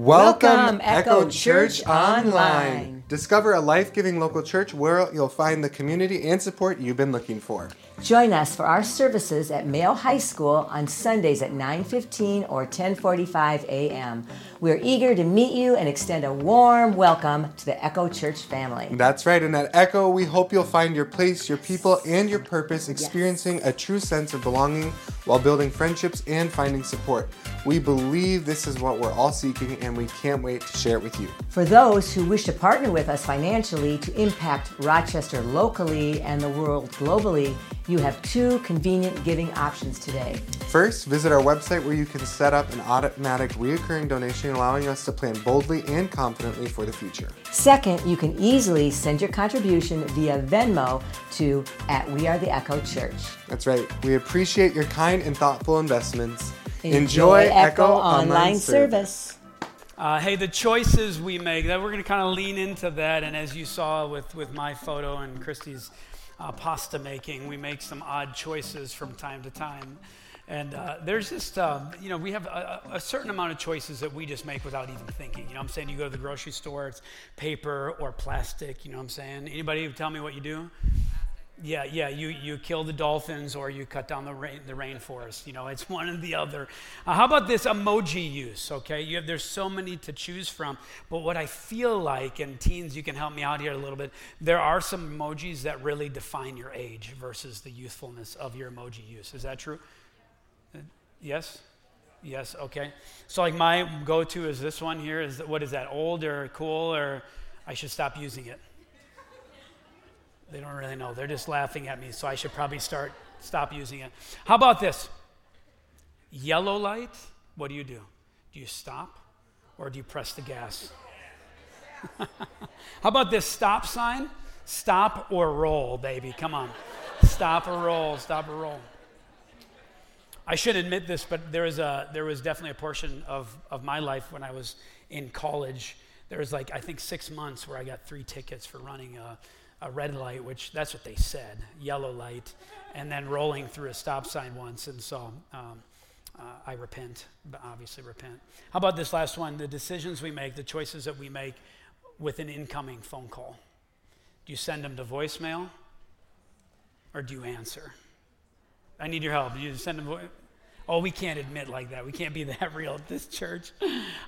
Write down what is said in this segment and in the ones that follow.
Welcome, Echo Church Online. Discover a life giving local church where you'll find the community and support you've been looking for. Join us for our services at Mayo High School on Sundays at 9:15 or 10:45 a.m. We're eager to meet you and extend a warm welcome to the Echo Church family. That's right, and at Echo, we hope you'll find your place, your people, and your purpose, experiencing yes. a true sense of belonging while building friendships and finding support. We believe this is what we're all seeking, and we can't wait to share it with you. For those who wish to partner with us financially to impact Rochester locally and the world globally, you have two convenient giving options today. First, visit our website where you can set up an automatic reoccurring donation, allowing us to plan boldly and confidently for the future. Second, you can easily send your contribution via Venmo to at We Are the Echo Church. That's right. We appreciate your kind and thoughtful investments. Enjoy, Enjoy Echo, Echo, Online, Online Service. Uh, hey, the choices we make, that we're going to kind of lean into that. And as you saw with, with my photo and Christy's uh, pasta making. We make some odd choices from time to time. And uh, there's just, uh, you know, we have a, a, certain amount of choices that we just make without even thinking. You know I'm saying? You go to the grocery store, it's paper or plastic, you know what I'm saying? Anybody tell me what you do? Yeah, yeah, you, you kill the dolphins or you cut down the, rain, the rainforest. You know, it's one or the other. Uh, how about this emoji use? Okay, you have, there's so many to choose from. But what I feel like, and teens, you can help me out here a little bit, there are some emojis that really define your age versus the youthfulness of your emoji use. Is that true? Uh, yes? Yes, okay. So, like, my go to is this one here. Is What is that, old or cool, or I should stop using it? They don't really know. They're just laughing at me, so I should probably start stop using it. How about this? Yellow light, what do you do? Do you stop or do you press the gas? How about this stop sign? Stop or roll, baby. Come on. stop or roll, stop or roll. I should admit this, but there was, a, there was definitely a portion of, of my life when I was in college. There was like, I think, six months where I got three tickets for running a, a red light, which that's what they said, yellow light, and then rolling through a stop sign once. And so um, uh, I repent, obviously repent. How about this last one? The decisions we make, the choices that we make with an incoming phone call. Do you send them to voicemail or do you answer? I need your help. Do you send them? Oh, we can't admit like that. We can't be that real at this church.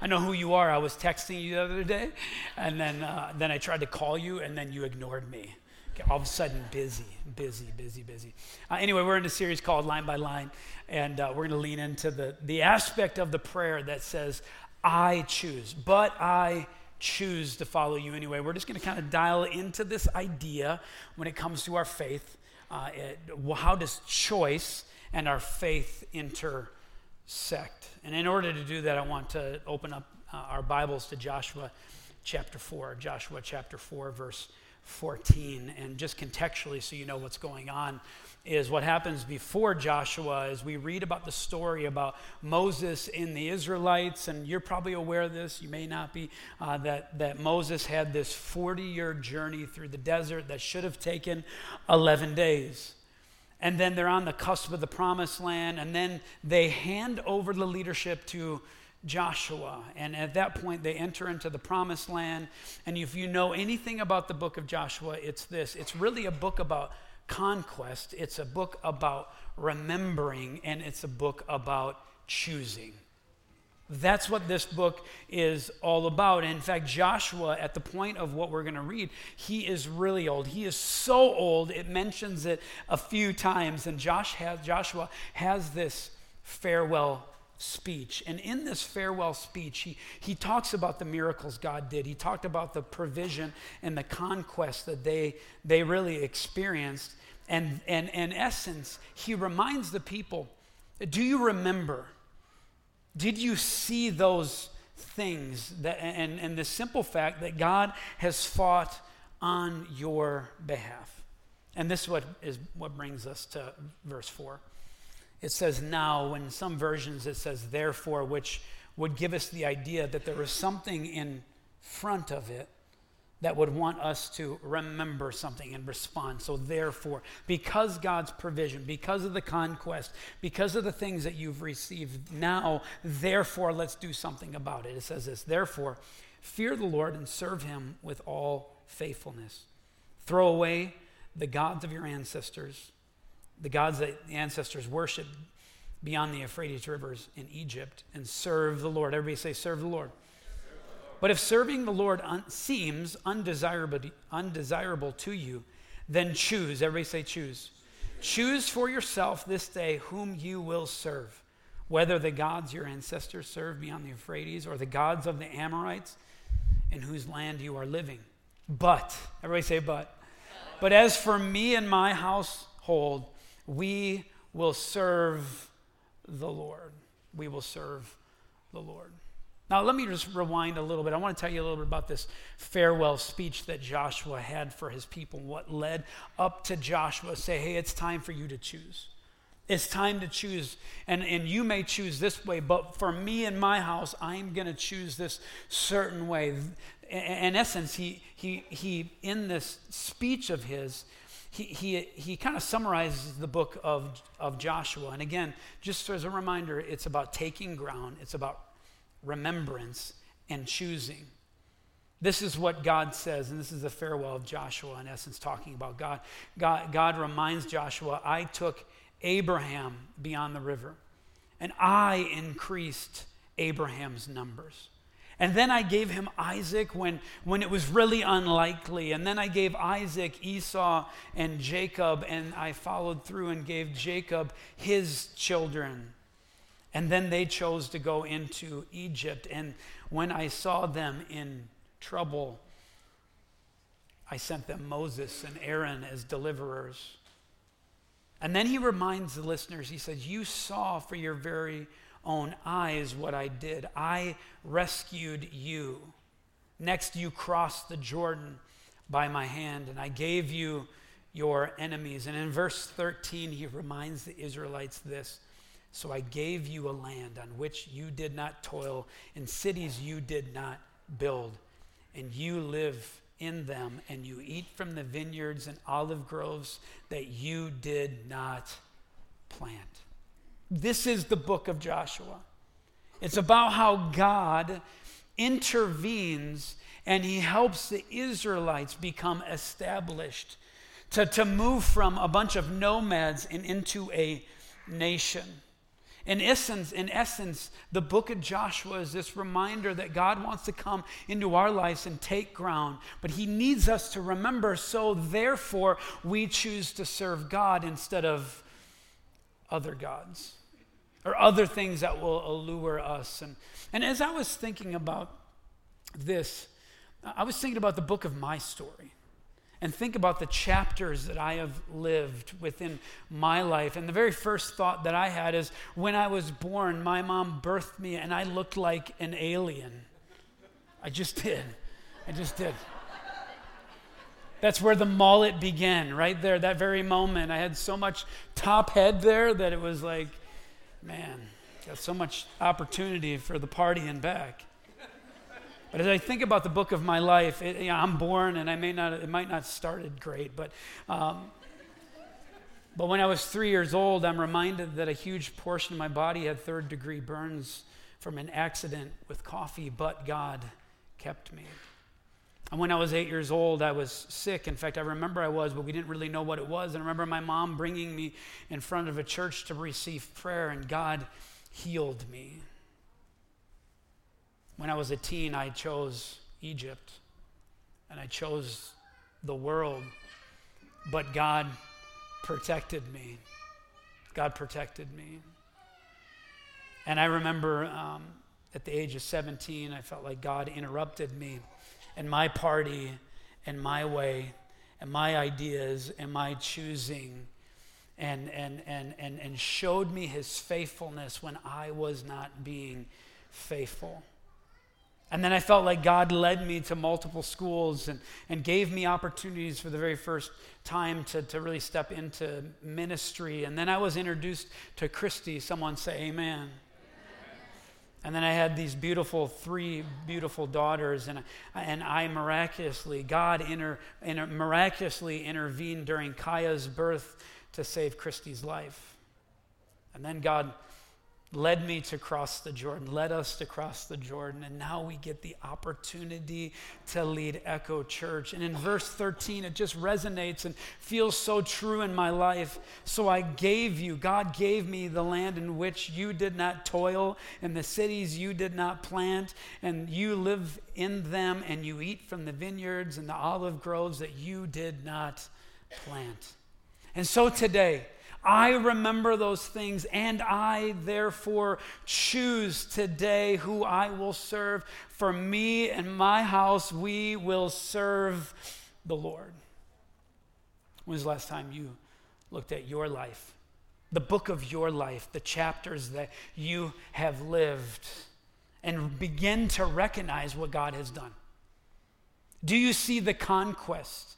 I know who you are. I was texting you the other day, and then, uh, then I tried to call you, and then you ignored me. Okay, all of a sudden, busy, busy, busy, busy. Uh, anyway, we're in a series called Line by Line, and uh, we're going to lean into the, the aspect of the prayer that says, I choose, but I choose to follow you anyway. We're just going to kind of dial into this idea when it comes to our faith. Uh, it, how does choice and our faith intersect. And in order to do that, I want to open up uh, our Bibles to Joshua chapter 4, Joshua chapter 4, verse 14. And just contextually, so you know what's going on, is what happens before Joshua is we read about the story about Moses and the Israelites, and you're probably aware of this, you may not be, uh, that, that Moses had this 40 year journey through the desert that should have taken 11 days and then they're on the cusp of the promised land, and then they hand over the leadership to Joshua. And at that point, they enter into the promised land. And if you know anything about the book of Joshua, it's this it's really a book about conquest, it's a book about remembering, and it's a book about choosing. That's what this book is all about. In fact, Joshua, at the point of what we're going to read, he is really old. He is so old, it mentions it a few times. And Josh has, Joshua has this farewell speech. And in this farewell speech, he, he talks about the miracles God did. He talked about the provision and the conquest that they, they really experienced. And, and in essence, he reminds the people do you remember? Did you see those things that, and, and the simple fact that God has fought on your behalf? And this is what, is what brings us to verse 4. It says now, in some versions it says therefore, which would give us the idea that there was something in front of it that would want us to remember something and respond. So, therefore, because God's provision, because of the conquest, because of the things that you've received now, therefore, let's do something about it. It says this Therefore, fear the Lord and serve him with all faithfulness. Throw away the gods of your ancestors, the gods that the ancestors worshiped beyond the Euphrates rivers in Egypt, and serve the Lord. Everybody say, Serve the Lord. But if serving the Lord un- seems undesirable, undesirable to you, then choose. Everybody say, choose. Choose for yourself this day whom you will serve, whether the gods your ancestors served beyond the Euphrates or the gods of the Amorites in whose land you are living. But, everybody say, but. But as for me and my household, we will serve the Lord. We will serve the Lord. Now, let me just rewind a little bit. I want to tell you a little bit about this farewell speech that Joshua had for his people, what led up to Joshua say, hey, it's time for you to choose. It's time to choose. And, and you may choose this way, but for me and my house, I'm going to choose this certain way. In essence, he, he, he, in this speech of his, he, he, he kind of summarizes the book of, of Joshua. And again, just as a reminder, it's about taking ground, it's about remembrance, and choosing. This is what God says, and this is the farewell of Joshua, in essence, talking about God. God, God reminds Joshua, I took Abraham beyond the river, and I increased Abraham's numbers. And then I gave him Isaac when, when it was really unlikely. And then I gave Isaac, Esau, and Jacob, and I followed through and gave Jacob his children. And then they chose to go into Egypt. And when I saw them in trouble, I sent them Moses and Aaron as deliverers. And then he reminds the listeners, he says, You saw for your very own eyes what I did. I rescued you. Next, you crossed the Jordan by my hand, and I gave you your enemies. And in verse 13, he reminds the Israelites this so I gave you a land on which you did not toil, in cities you did not build, and you live in them, and you eat from the vineyards and olive groves that you did not plant. This is the book of Joshua. It's about how God intervenes and he helps the Israelites become established, to, to move from a bunch of nomads and into a nation. In essence, in essence, the book of Joshua is this reminder that God wants to come into our lives and take ground, but He needs us to remember, so therefore we choose to serve God instead of other gods or other things that will allure us. And, and as I was thinking about this, I was thinking about the book of my story and think about the chapters that I have lived within my life. And the very first thought that I had is when I was born, my mom birthed me and I looked like an alien. I just did. I just did. That's where the mullet began, right there, that very moment. I had so much top head there that it was like, man, got so much opportunity for the party and back. But as I think about the book of my life, it, you know, I'm born and I may not, it might not started great, but, um, but when I was three years old, I'm reminded that a huge portion of my body had third degree burns from an accident with coffee, but God kept me. And when I was eight years old, I was sick. In fact, I remember I was, but we didn't really know what it was. And I remember my mom bringing me in front of a church to receive prayer, and God healed me. When I was a teen, I chose Egypt and I chose the world, but God protected me. God protected me. And I remember um, at the age of 17, I felt like God interrupted me and my party and my way and my ideas and my choosing and, and, and, and, and showed me his faithfulness when I was not being faithful. And then I felt like God led me to multiple schools and, and gave me opportunities for the very first time to, to really step into ministry. And then I was introduced to Christy. Someone say, Amen. And then I had these beautiful, three beautiful daughters, and, and I miraculously, God inter, inter, miraculously intervened during Kaya's birth to save Christy's life. And then God led me to cross the Jordan, led us to cross the Jordan, and now we get the opportunity to lead Echo Church. And in verse 13, it just resonates and feels so true in my life. So I gave you, God gave me the land in which you did not toil, and the cities you did not plant, and you live in them, and you eat from the vineyards and the olive groves that you did not plant. And so today, I remember those things, and I therefore choose today who I will serve. For me and my house, we will serve the Lord. When was the last time you looked at your life? The book of your life, the chapters that you have lived, and begin to recognize what God has done. Do you see the conquest?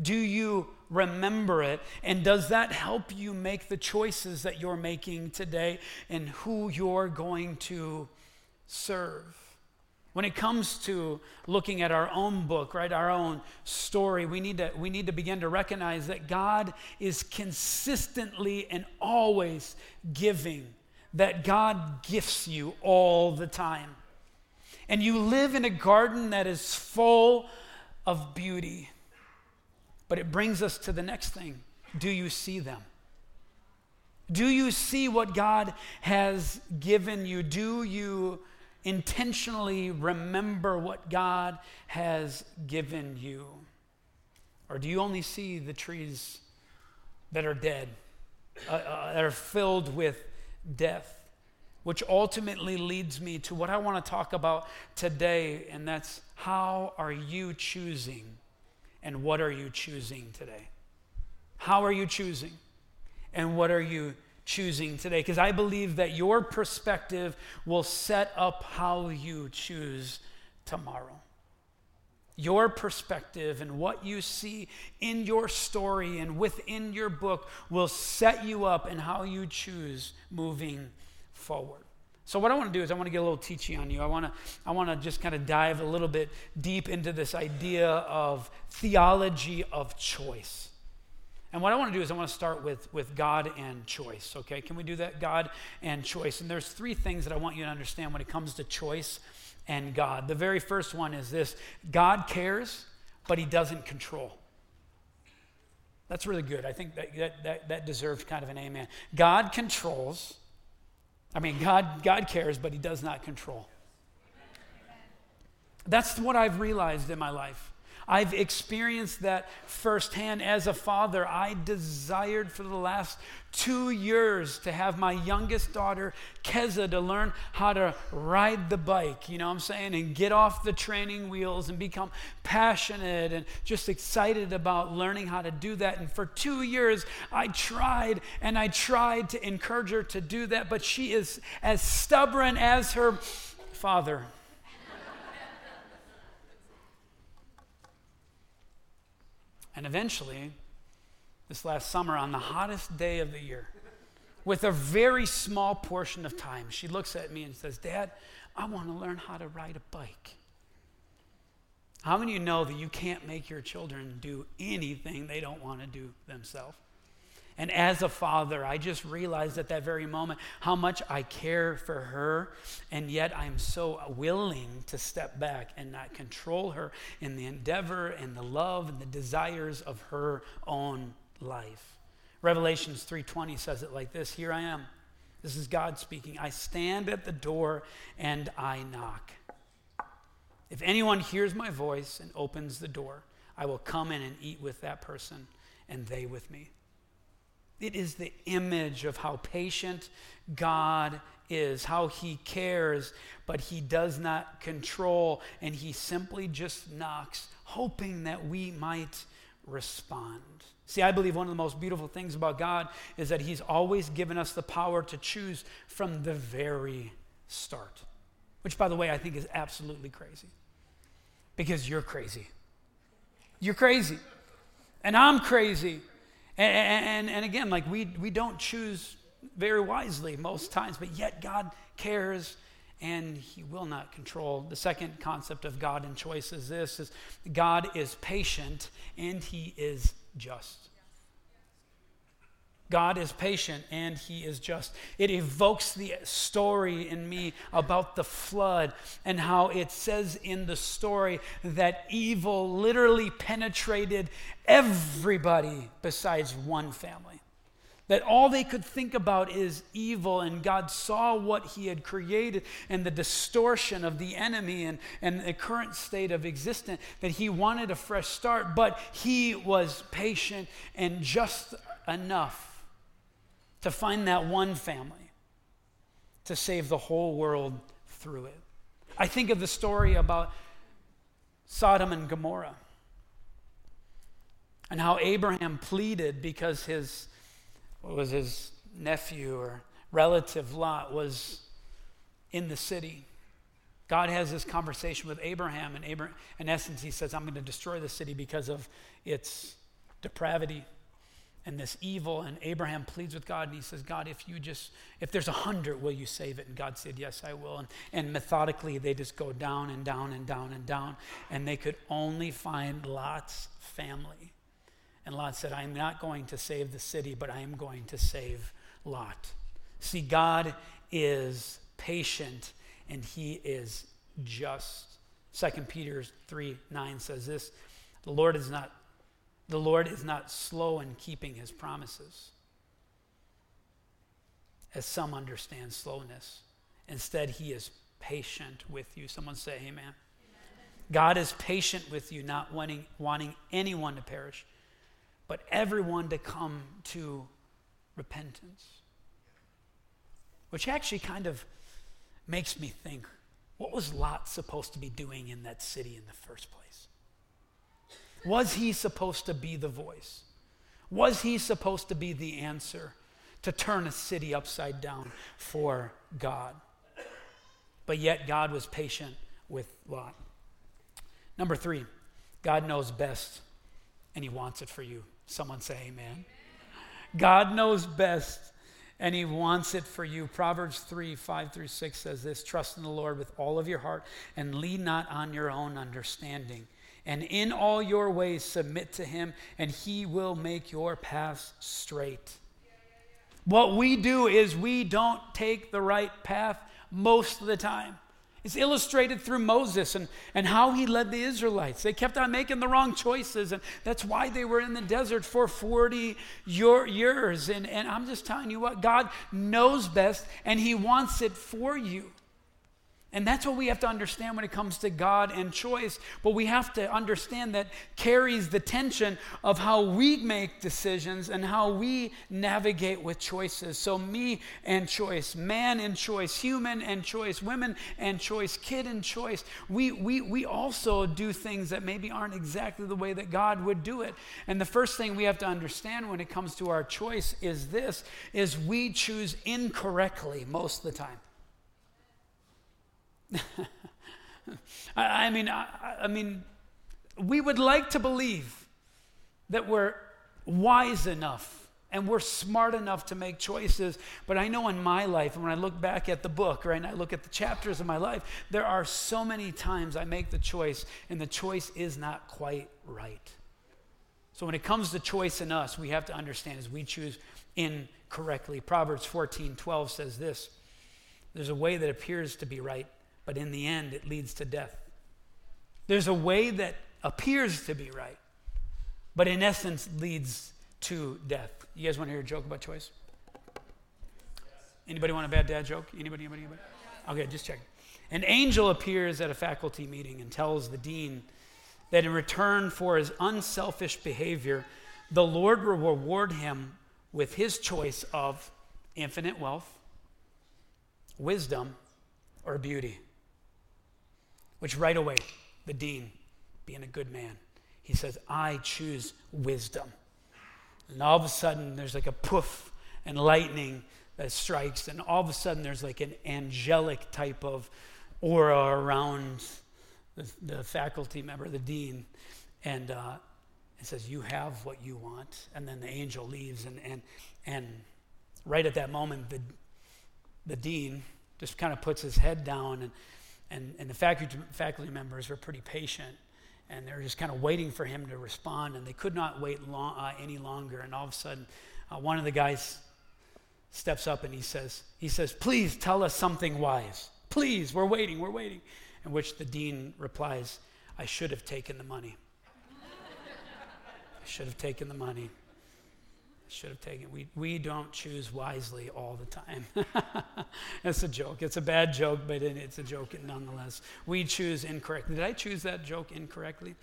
Do you remember it? And does that help you make the choices that you're making today and who you're going to serve? When it comes to looking at our own book, right, our own story, we need to, we need to begin to recognize that God is consistently and always giving, that God gifts you all the time. And you live in a garden that is full of beauty. But it brings us to the next thing do you see them? Do you see what God has given you? Do you intentionally remember what God has given you? Or do you only see the trees that are dead, uh, uh, that are filled with death? Which ultimately leads me to what I want to talk about today, and that's how are you choosing and what are you choosing today? How are you choosing? And what are you choosing today? Because I believe that your perspective will set up how you choose tomorrow. Your perspective and what you see in your story and within your book will set you up in how you choose moving forward. So what I want to do is I want to get a little teachy on you. I want to I want to just kind of dive a little bit deep into this idea of theology of choice. And what I want to do is I want to start with with God and choice, okay? Can we do that? God and choice. And there's three things that I want you to understand when it comes to choice and God. The very first one is this. God cares, but he doesn't control. That's really good. I think that, that, that, that deserves kind of an amen. God controls, I mean, God, God cares, but He does not control. That's what I've realized in my life. I've experienced that firsthand as a father. I desired for the last two years to have my youngest daughter, Keza, to learn how to ride the bike, you know what I'm saying, and get off the training wheels and become passionate and just excited about learning how to do that. And for two years, I tried and I tried to encourage her to do that, but she is as stubborn as her father. And eventually, this last summer, on the hottest day of the year, with a very small portion of time, she looks at me and says, Dad, I want to learn how to ride a bike. How many of you know that you can't make your children do anything they don't want to do themselves? And as a father, I just realized at that very moment how much I care for her, and yet I'm so willing to step back and not control her in the endeavor and the love and the desires of her own life. Revelations 3:20 says it like this, here I am. This is God speaking. I stand at the door and I knock. If anyone hears my voice and opens the door, I will come in and eat with that person and they with me. It is the image of how patient God is, how he cares, but he does not control, and he simply just knocks, hoping that we might respond. See, I believe one of the most beautiful things about God is that he's always given us the power to choose from the very start, which, by the way, I think is absolutely crazy because you're crazy. You're crazy, and I'm crazy. And, and, and again, like we, we don't choose very wisely most times, but yet God cares and he will not control. The second concept of God and choice is this is God is patient and he is just. God is patient and he is just. It evokes the story in me about the flood and how it says in the story that evil literally penetrated everybody besides one family. That all they could think about is evil, and God saw what He had created and the distortion of the enemy and, and the current state of existence, that He wanted a fresh start, but He was patient and just enough to find that one family to save the whole world through it. I think of the story about Sodom and Gomorrah and how Abraham pleaded because his what was his nephew or relative Lot was in the city. God has this conversation with Abraham, and Abraham, in essence, he says, I'm going to destroy the city because of its depravity and this evil. And Abraham pleads with God and he says, God, if you just, if there's a hundred, will you save it? And God said, Yes, I will. And, and methodically, they just go down and down and down and down. And they could only find Lot's family. And Lot said, I am not going to save the city, but I am going to save Lot. See, God is patient and he is just. 2 Peter 3 9 says this The Lord is not the Lord is not slow in keeping his promises, as some understand slowness. Instead, he is patient with you. Someone say, Amen. Amen. God is patient with you, not wanting, wanting anyone to perish, but everyone to come to repentance. Which actually kind of makes me think what was Lot supposed to be doing in that city in the first place? Was he supposed to be the voice? Was he supposed to be the answer to turn a city upside down for God? But yet, God was patient with Lot. Number three, God knows best and he wants it for you. Someone say, Amen. God knows best and he wants it for you. Proverbs 3 5 through 6 says this Trust in the Lord with all of your heart and lean not on your own understanding and in all your ways submit to him, and he will make your paths straight. What we do is we don't take the right path most of the time. It's illustrated through Moses and, and how he led the Israelites. They kept on making the wrong choices, and that's why they were in the desert for 40 years. And, and I'm just telling you what, God knows best, and he wants it for you. And that's what we have to understand when it comes to God and choice. But we have to understand that carries the tension of how we make decisions and how we navigate with choices. So, me and choice, man and choice, human and choice, women and choice, kid and choice. We, we, we also do things that maybe aren't exactly the way that God would do it. And the first thing we have to understand when it comes to our choice is this is we choose incorrectly most of the time. I, mean, I, I mean, we would like to believe that we're wise enough and we're smart enough to make choices. But I know in my life, and when I look back at the book, right, and I look at the chapters of my life, there are so many times I make the choice, and the choice is not quite right. So when it comes to choice in us, we have to understand as we choose incorrectly. Proverbs 14 12 says this There's a way that appears to be right, but in the end, it leads to death. There's a way that appears to be right, but in essence leads to death. You guys want to hear a joke about choice? Anybody want a bad dad joke? Anybody, anybody, anybody? Okay, just check. An angel appears at a faculty meeting and tells the dean that in return for his unselfish behavior, the Lord will reward him with his choice of infinite wealth, wisdom, or beauty. Which right away, the dean, being a good man, he says, I choose wisdom. And all of a sudden, there's like a poof and lightning that strikes, and all of a sudden, there's like an angelic type of aura around the, the faculty member, the dean, and uh, it says, You have what you want. And then the angel leaves, and, and, and right at that moment, the, the dean just kind of puts his head down. And, and, and the faculty, faculty members were pretty patient. And they're just kind of waiting for him to respond. And they could not wait long, uh, any longer. And all of a sudden, uh, one of the guys steps up and he says, he says, please tell us something wise. Please, we're waiting, we're waiting. In which the dean replies, I should have taken the money. I should have taken the money. Should have taken. We, we don't choose wisely all the time. It's a joke. It's a bad joke, but it's a joke nonetheless. We choose incorrectly. Did I choose that joke incorrectly?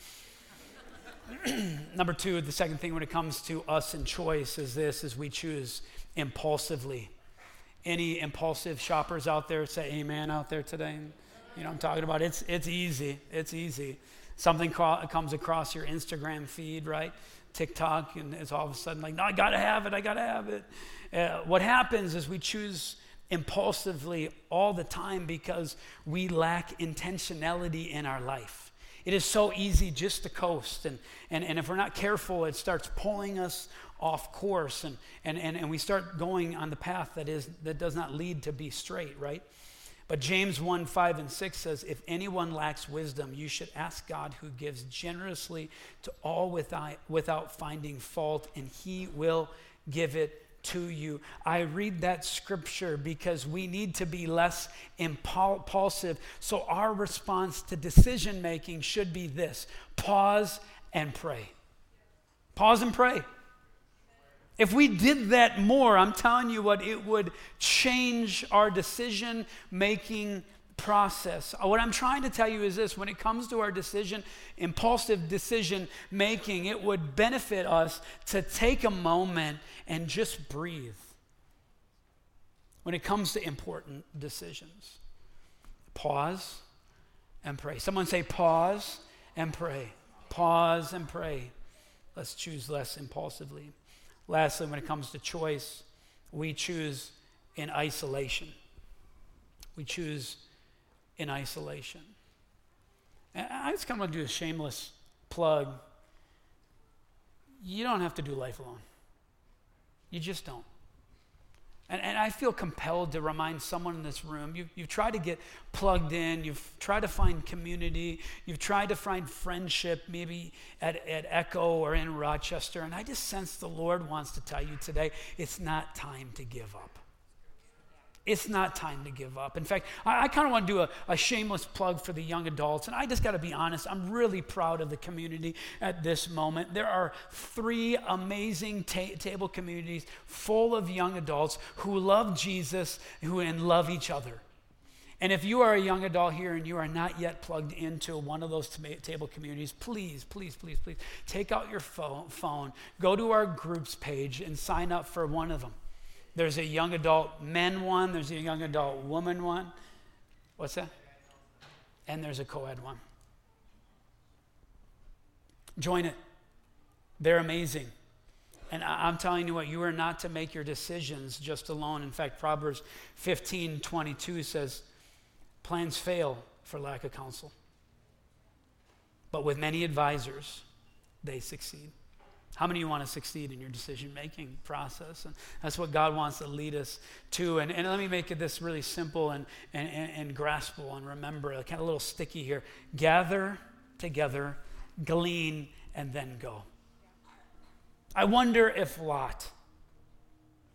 Number two, the second thing when it comes to us and choice is this: is we choose impulsively. Any impulsive shoppers out there say amen out there today? You know I'm talking about? It's, it's easy. It's easy. Something comes across your Instagram feed, right? TikTok, and it's all of a sudden like, no, I gotta have it, I gotta have it. Uh, what happens is we choose impulsively all the time because we lack intentionality in our life. It is so easy just to coast, and, and, and if we're not careful, it starts pulling us off course, and, and, and, and we start going on the path that, is, that does not lead to be straight, right? But James 1 5 and 6 says, If anyone lacks wisdom, you should ask God who gives generously to all without, without finding fault, and he will give it to you. I read that scripture because we need to be less impulsive. So our response to decision making should be this pause and pray. Pause and pray. If we did that more, I'm telling you what, it would change our decision making process. Uh, what I'm trying to tell you is this when it comes to our decision, impulsive decision making, it would benefit us to take a moment and just breathe when it comes to important decisions. Pause and pray. Someone say, pause and pray. Pause and pray. Let's choose less impulsively. Lastly, when it comes to choice, we choose in isolation. We choose in isolation. And I just kind of want to do a shameless plug. You don't have to do life alone. You just don't. And, and I feel compelled to remind someone in this room you've, you've tried to get plugged in, you've tried to find community, you've tried to find friendship, maybe at, at Echo or in Rochester. And I just sense the Lord wants to tell you today it's not time to give up. It's not time to give up. In fact, I, I kind of want to do a, a, shameless plug for the young adults. And I just got to be honest, I'm really proud of the community at this moment. There are three amazing ta- table communities full of young adults who love Jesus who, and love each other. And if you are a young adult here and you are not yet plugged into one of those t- table communities, please, please, please, please take out your phone, phone, go to our groups page, and sign up for one of them. There's a young adult men one, there's a young adult woman one. What's that? And there's a co ed one. Join it. They're amazing. And I'm telling you what, you are not to make your decisions just alone. In fact, Proverbs 15 22 says, Plans fail for lack of counsel, but with many advisors, they succeed. How many of you want to succeed in your decision making process? And that's what God wants to lead us to. And, and let me make it this really simple and, and, and, and graspable and remember, kind of a little sticky here. Gather together, glean, and then go. I wonder if Lot,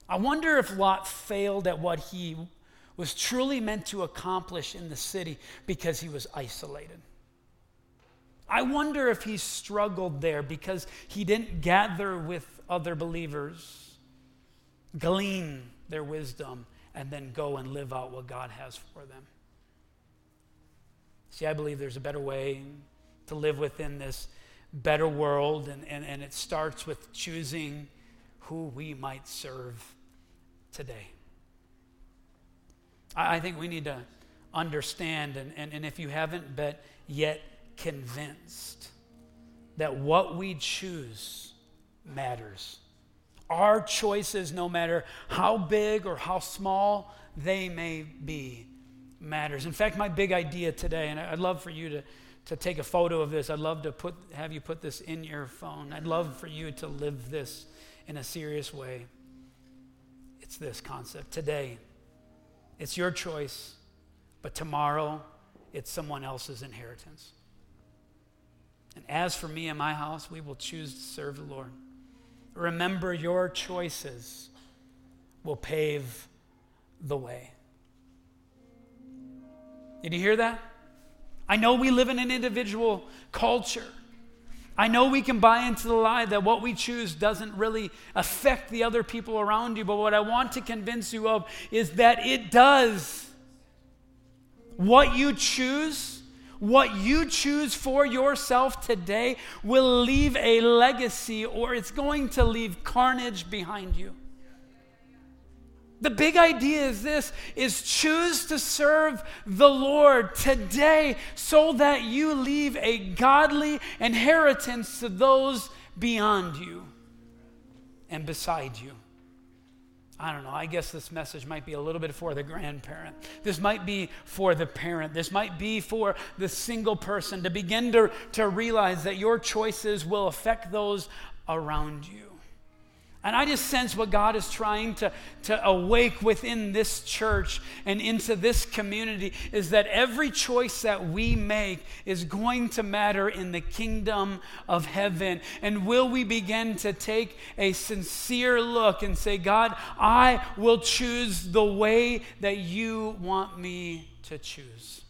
I wonder if Lot failed at what he was truly meant to accomplish in the city because he was isolated. I wonder if he struggled there because he didn't gather with other believers, glean their wisdom, and then go and live out what God has for them. See, I believe there's a better way to live within this better world, and, and, and it starts with choosing who we might serve today. I, I think we need to understand, and, and, and if you haven't but yet convinced that what we choose matters. Our choices, no matter how big or how small they may be, matters. In fact, my big idea today, and I'd love for you to, to take a photo of this. I'd love to put, have you put this in your phone. I'd love for you to live this in a serious way. It's this concept. Today, It's your choice, but tomorrow it's someone else's inheritance. And as for me and my house, we will choose to serve the Lord. Remember, your choices will pave the way. Did you hear that? I know we live in an individual culture. I know we can buy into the lie that what we choose doesn't really affect the other people around you, but what I want to convince you of is that it does. What you choose, what you choose for yourself today will leave a legacy or it's going to leave carnage behind you. The big idea is this is choose to serve the Lord today so that you leave a godly inheritance to those beyond you and beside you. I don't know. I guess this message might be a little bit for the grandparent. This might be for the parent. This might be for the single person to begin to, to realize that your choices will affect those around you. And I just sense what God is trying to, to awake within this church and into this community is that every choice that we make is going to matter in the kingdom of heaven. And will we begin to take a sincere look and say, God, I will choose the way that you want me to choose?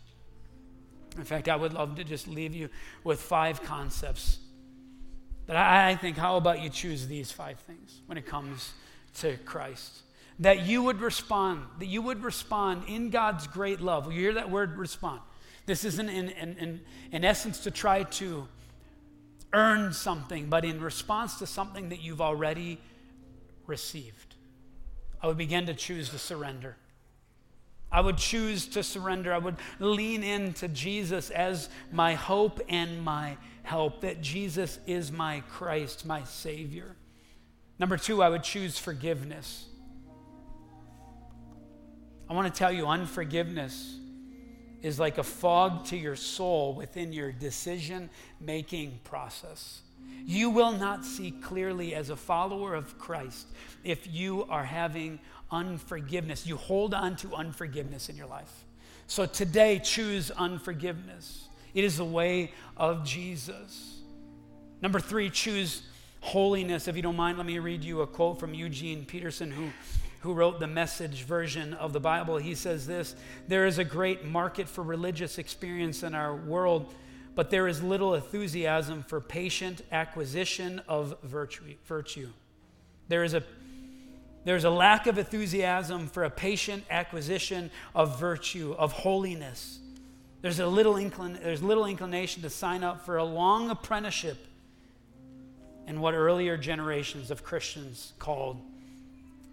In fact, I would love to just leave you with five concepts but I, think, how about you choose these five things when it comes to Christ? That you would respond, that you would respond in God's great love. You hear that word respond. This isn't in, in, in, in essence to try to earn something, but in response to something that you've already received. I would begin to choose to surrender. I would choose to surrender. I would lean into Jesus as my hope and my help, that Jesus is my Christ, my Savior. Number two, I would choose forgiveness. I want to tell you, unforgiveness is like a fog to your soul within your decision making process. You will not see clearly as a follower of Christ if you are having unforgiveness. You hold on to unforgiveness in your life. So today, choose unforgiveness. It is the way of Jesus. Number three, choose holiness. If you don't mind, let me read you a quote from Eugene Peterson, who, who wrote the message version of the Bible. He says this There is a great market for religious experience in our world, but there is little enthusiasm for patient acquisition of virtue. virtue. There is a there's a lack of enthusiasm for a patient acquisition of virtue, of holiness. There's a little, inclin- there's little inclination to sign up for a long apprenticeship in what earlier generations of Christians called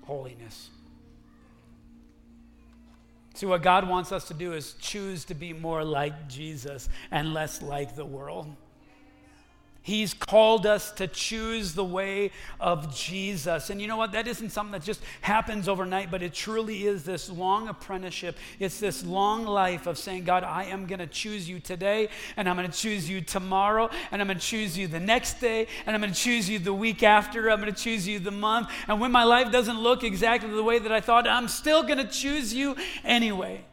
holiness. See, what God wants us to do is choose to be more like Jesus and less like the world. He's called us to choose the way of Jesus. And you know what? That isn't something that just happens overnight, but it truly is this long apprenticeship. It's this long life of saying, God, I am going to choose you today, and I'm going to choose you tomorrow, and I'm going to choose you the next day, and I'm going to choose you the week after, I'm going to choose you the month. And when my life doesn't look exactly the way that I thought, I'm still going to choose you anyway.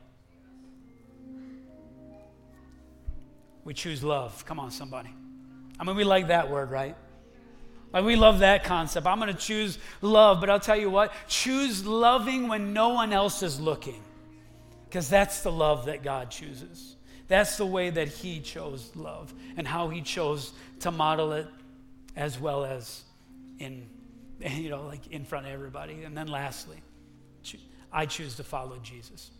We choose love. Come on, somebody. I mean, we like that word, right? Like, we love that concept. I'm going to choose love, but I'll tell you what choose loving when no one else is looking, because that's the love that God chooses. That's the way that He chose love and how He chose to model it as well as in, you know, like in front of everybody. And then lastly, I choose to follow Jesus.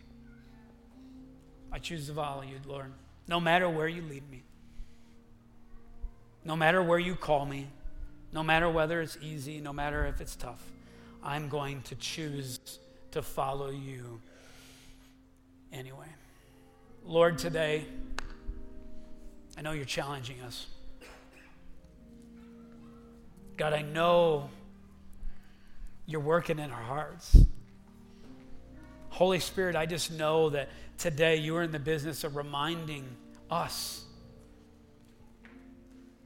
I choose to follow you, Lord, no matter where you lead me no matter where you call me, no matter whether it's easy, no matter if it's tough, I'm going to choose to follow you anyway. Lord, today, I know you're challenging us. God, I know you're working in our hearts. Holy Spirit, I just know that today you are in the business of reminding us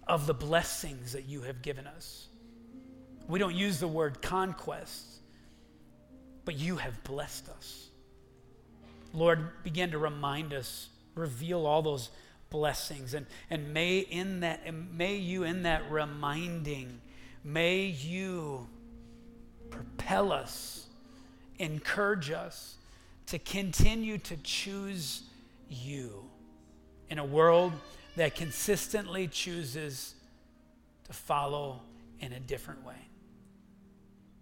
of the blessings that you have given us. We don't use the word conquest, but you have blessed us. Lord, begin to remind us, reveal all those blessings. And, and may in that, may you in that reminding, may you propel us, encourage us to continue to choose you in a world that consistently chooses to follow in a different way.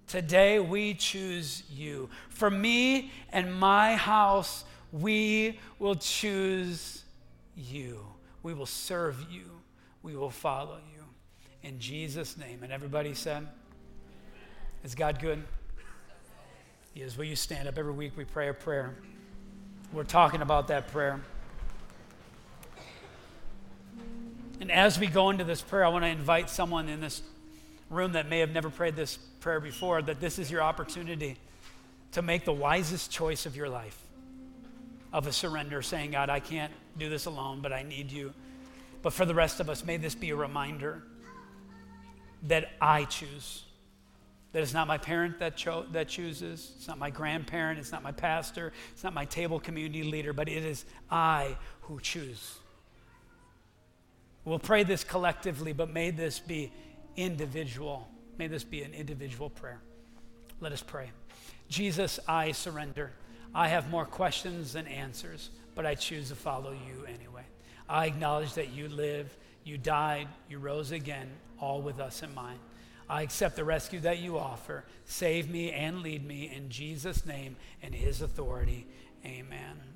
Today we choose you. For me and my house, we will choose you. We will serve you. We will follow you. In Jesus' name. And everybody said, Is God good? He is. Will you stand up? Every week we pray a prayer. We're talking about that prayer. And as we go into this prayer, I want to invite someone in this room that may have never prayed this prayer before that this is your opportunity to make the wisest choice of your life of a surrender, saying, God, I can't do this alone, but I need you. But for the rest of us, may this be a reminder that I choose. That it's not my parent that, cho- that chooses, it's not my grandparent, it's not my pastor, it's not my table community leader, but it is I who choose. We'll pray this collectively, but may this be individual. May this be an individual prayer. Let us pray. Jesus, I surrender. I have more questions than answers, but I choose to follow you anyway. I acknowledge that you live, you died, you rose again, all with us in mind. I accept the rescue that you offer. Save me and lead me in Jesus' name and his authority. Amen.